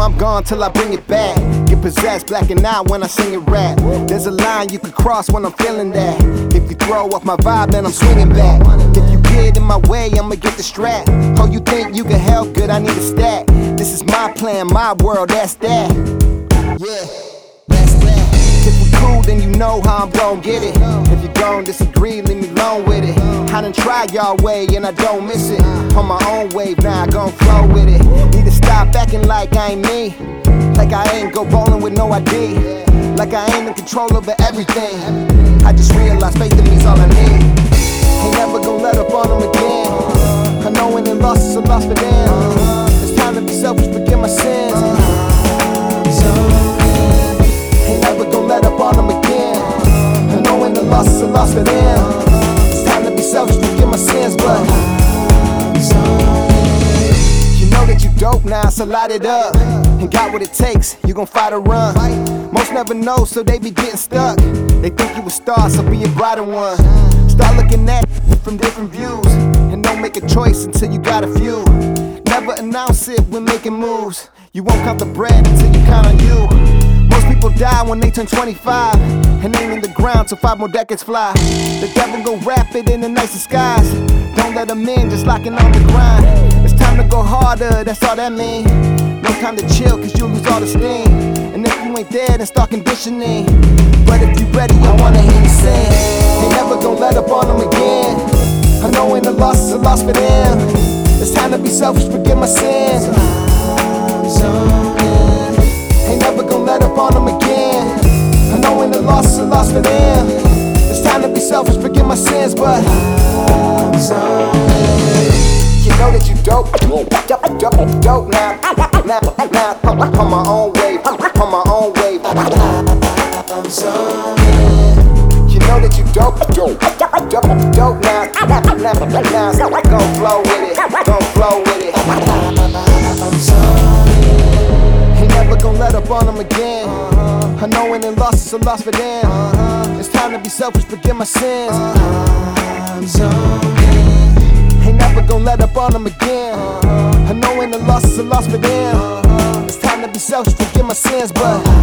I'm gone till I bring it back. Possessed, blacking out when I sing it rap. There's a line you can cross when I'm feeling that. If you throw off my vibe, then I'm swinging back. If you get in my way, I'ma get the strap. Oh, you think you can help? Good, I need a stack. This is my plan, my world, that's that. Yeah. If we cool, then you know how I'm gon' get it. If you gon' disagree, leave me alone with it. I done tried y'all way and I don't miss it. On my own wave, now I gon' flow with it. Need to stop acting like I ain't me. Like I ain't go bowling with no ID. Like I ain't in control over everything. I just realized faith in me's all I need. Ain't never gonna let up on them again. I know when they lost, it's a loss for them. It's time to be selfish, forgive my sins. Ain't never gonna let up on them again. I know when the loss is a loss for them. It's time to be selfish, forgive my sins, but you know that you dope now, so light it up. And got what it takes, you gon' fight or run. Most never know, so they be getting stuck. They think you a star, so be a brighter one. Start looking at from different views. And don't make a choice until you got a few. Never announce it when making moves. You won't count the bread until you count on you. Most people die when they turn 25 and aim in the ground till five more decades fly. The devil go rapid in the nicest skies. Don't let them in, just locking on the grind. It's time to go harder, that's all that mean. No time to chill, cause you lose all the steam. And if you ain't there, then start conditioning. But if you ready, I wanna hear you sing. Ain't never gonna let up on them again. I know when the loss is a loss for them. It's time to be selfish, forgive my sins. Ain't never gonna let up on them again. I know when the loss is a loss for them. It's time to be selfish, forgive my sins, but now, on. You know that you dope, dope, dope, dope now, gon' flow with it, gon' flow with it. I'm. Ain't never gonna let up on them again. I know it's a for them. It's time to be selfish, my sins. I'm never let up again. I know when the loss is a loss for them. Selfish, forgive my sins, but.